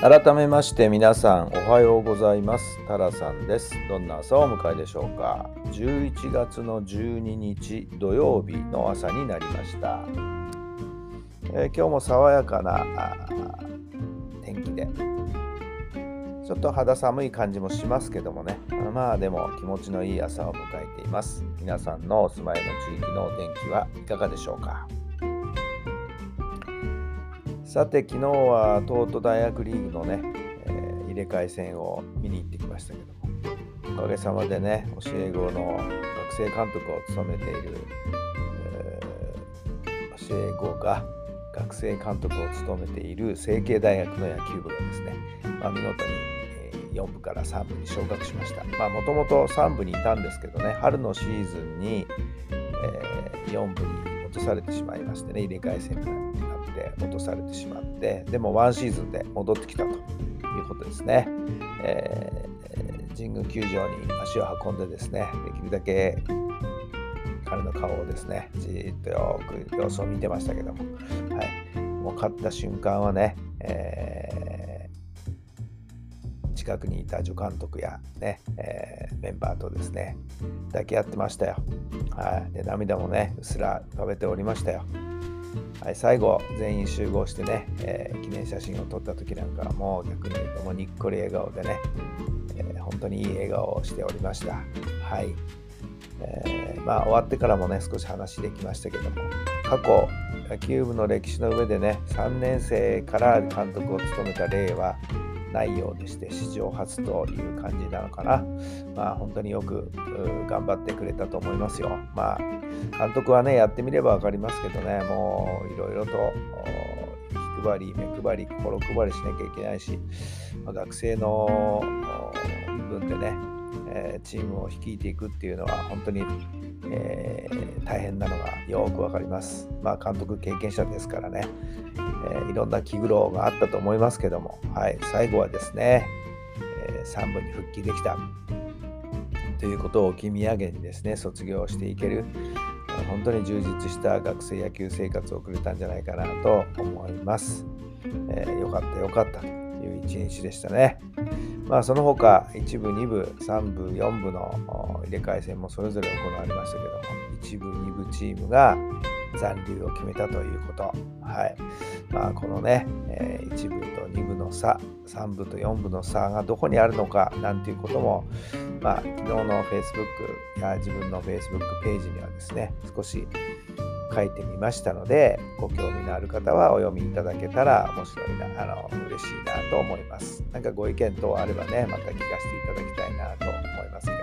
改めまして皆さんおはようございます。タラさんです。どんな朝をお迎えでしょうか。11月の12日土曜日の朝になりました、えー、今日も爽やかな天気で。ちょっと肌寒い感じもしますけどもね。まあでも気持ちのいい朝を迎えています。皆さんのお住まいの地域のお天気はいかがでしょうか。さて、昨日は東都大学リーグのね、えー、入れ替え戦を見に行ってきましたけども、おかげさまでね、教え子の学生監督を務めている、えー、教え子が学生監督を務めている成蹊大学の野球部がですね、まあ、見事に4部から3部に昇格しました。まあもともと3部にいたんですけどね、春のシーズンに、えー、4部に落とされてしまいましてね、入れ替え戦になって落とされてしまって、でもワンシーズンで戻ってきたということですね。えー、神宮球場に足を運んでですね、できるだけ彼の顔をですね、じっとよく様子を見てましたけども、はい、もう勝った瞬間はね、えー、近くにいた助監督やね、えー、メンバーとですね、抱き合ってましたよ。はい、で涙もね、うっすら浮かべておりましたよ。はい、最後、全員集合してね、えー、記念写真を撮った時なんかはもう逆に言うともにっこり笑顔でね、えー、本当にいい笑顔をしておりました。はい。えー、まあ終わってからもね、少し話できましたけども、過去、野球部の歴史の上でね、3年生から監督を務めた例は、内容でして史上初という感じなのかな。まあ本当によく頑張ってくれたと思いますよ。まあ監督はねやってみれば分かりますけどねもういろいろと気配り目配り心配りしなきゃいけないし、まあ、学生の部分でね、え、チームを率いていくっていうのは本当に、えー、大変なのがよく分かります。まあ監督経験者ですからね。えー、いろんな気苦労があったと思いますけども、はい、最後はですね、えー、3部に復帰できたということを置き土産にですね、卒業していける、本当に充実した学生野球生活を送れたんじゃないかなと思います。えー、よかったよかったという一日でしたね。まあその他1部、2部、3部、4部の入れ替え戦もそれぞれ行われましたけども、1部、2部チームが残留を決めたということ。はい。まあ、このね、えー、1部と2部の差、3部と4部の差がどこにあるのかなんていうことも、まあ、昨日の Facebook や自分の Facebook ページにはですね、少し書いてみましたので、ご興味のある方はお読みいただけたら面白いな、あの、嬉しいなと思います。なんかご意見等あればね、また聞かせていただきたいなと思いますけど。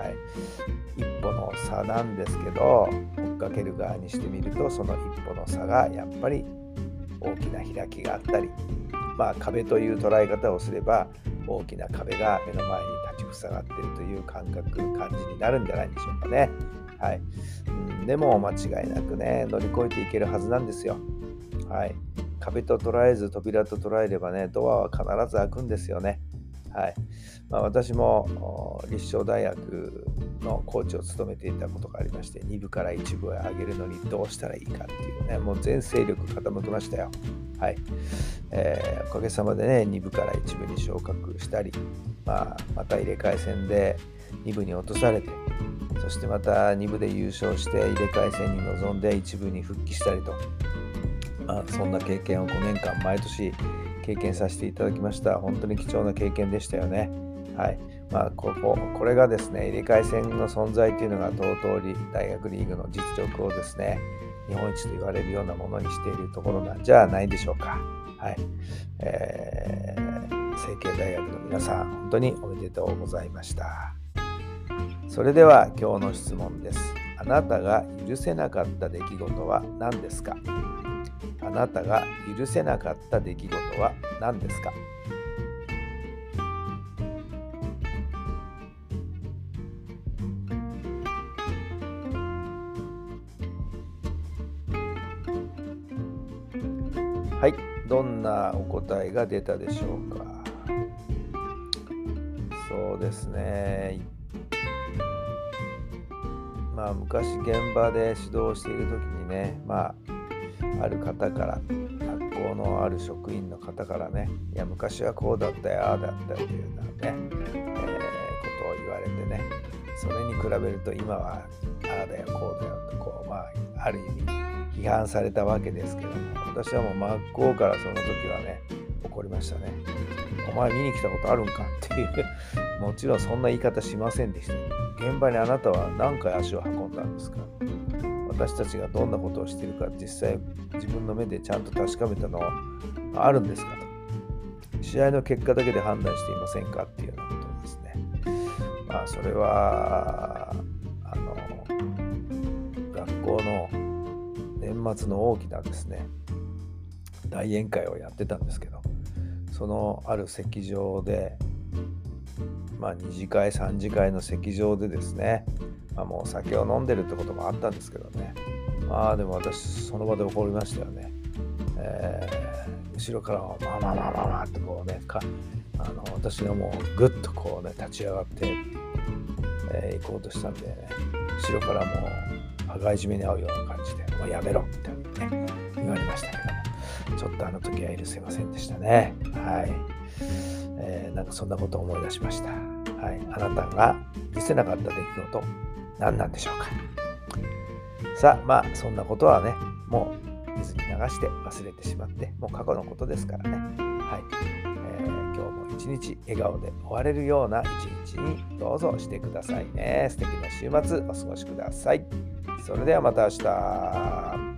はい。一歩の差なんですけど、追っかける側にしてみると、その一歩の差がやっぱり大きな開きがあったり、まあ壁という捉え方をすれば、大きな壁が目の前に立ちふさがっているという感覚、感じになるんじゃないでしょうかね。はい。でも間違いなくね、乗り越えていけるはずなんですよ。はい。壁と捉えず扉と捉えればね、ドアは必ず開くんですよね。はいまあ、私も立正大学のコーチを務めていたことがありまして、2部から1部へ上げるのにどうしたらいいかっていうね、もう全勢力傾きましたよ。はいえー、おかげさまでね、2部から1部に昇格したり、まあ、また入れ替え戦で2部に落とされて、そしてまた2部で優勝して入れ替え戦に臨んで1部に復帰したりと、まあ、そんな経験を5年間毎年経験させていただきました。本当に貴重な経験でしたよね。はい。まあ、ここ、これがですね、入れ替え戦の存在というのが TOTO 大学リーグの実力をですね、日本一と言われるようなものにしているところなんじゃないでしょうか。はい。えー、成蹊大学の皆さん、本当におめでとうございました。それでは今日の質問です。あなたが許せなかった出来事は何ですか？あなたが許せなかった出来事は何ですか？はいどんなお答えが出たでしょうか？そうですね。あ昔現場で指導している時にねまあある方から学校のある職員の方からねいや昔はこうだったよああだったよというようなね、えー、ことを言われてねそれに比べると今はああだよこうだよとこうまあある意味批判されたわけですけども私はもう真っ向からその時はね怒りましたね。お前見に来たことあるんかっていうもちろんそんな言い方しませんでした。現場にあなたは何回足を運んだんですか？私たちがどんなことをしているか実際自分の目でちゃんと確かめたのはあるんですか？と試合の結果だけで判断していませんかっていうようなことですね。まあそれはあの学校の年末の大きなですね大宴会をやってたんですけどそのある席上でまあ2次会3次会の席上でですねまあ、もう酒を飲んでるってこともあったんですけどね。まあでも私その場で怒りましたよね。えー、後ろからまあまあまあまあまあってこうねかあの私がもうぐっとこうね立ち上がって、えー、行こうとしたんでね後ろからもう羽交い締めに合うような感じで「もうやめろ」みたいなね言われましたけどもちょっとあの時は許せませんでしたねはい、えー、なんかそんなことを思い出しました。はい。あなたが見せなかった出来事何なんでしょうか。さあまあそんなことはねもう水に流して忘れてしまってもう過去のことですからね。はい、えー、今日も一日笑顔で終われるような一日にどうぞしてくださいね。素敵な週末お過ごしください。それではまた明日。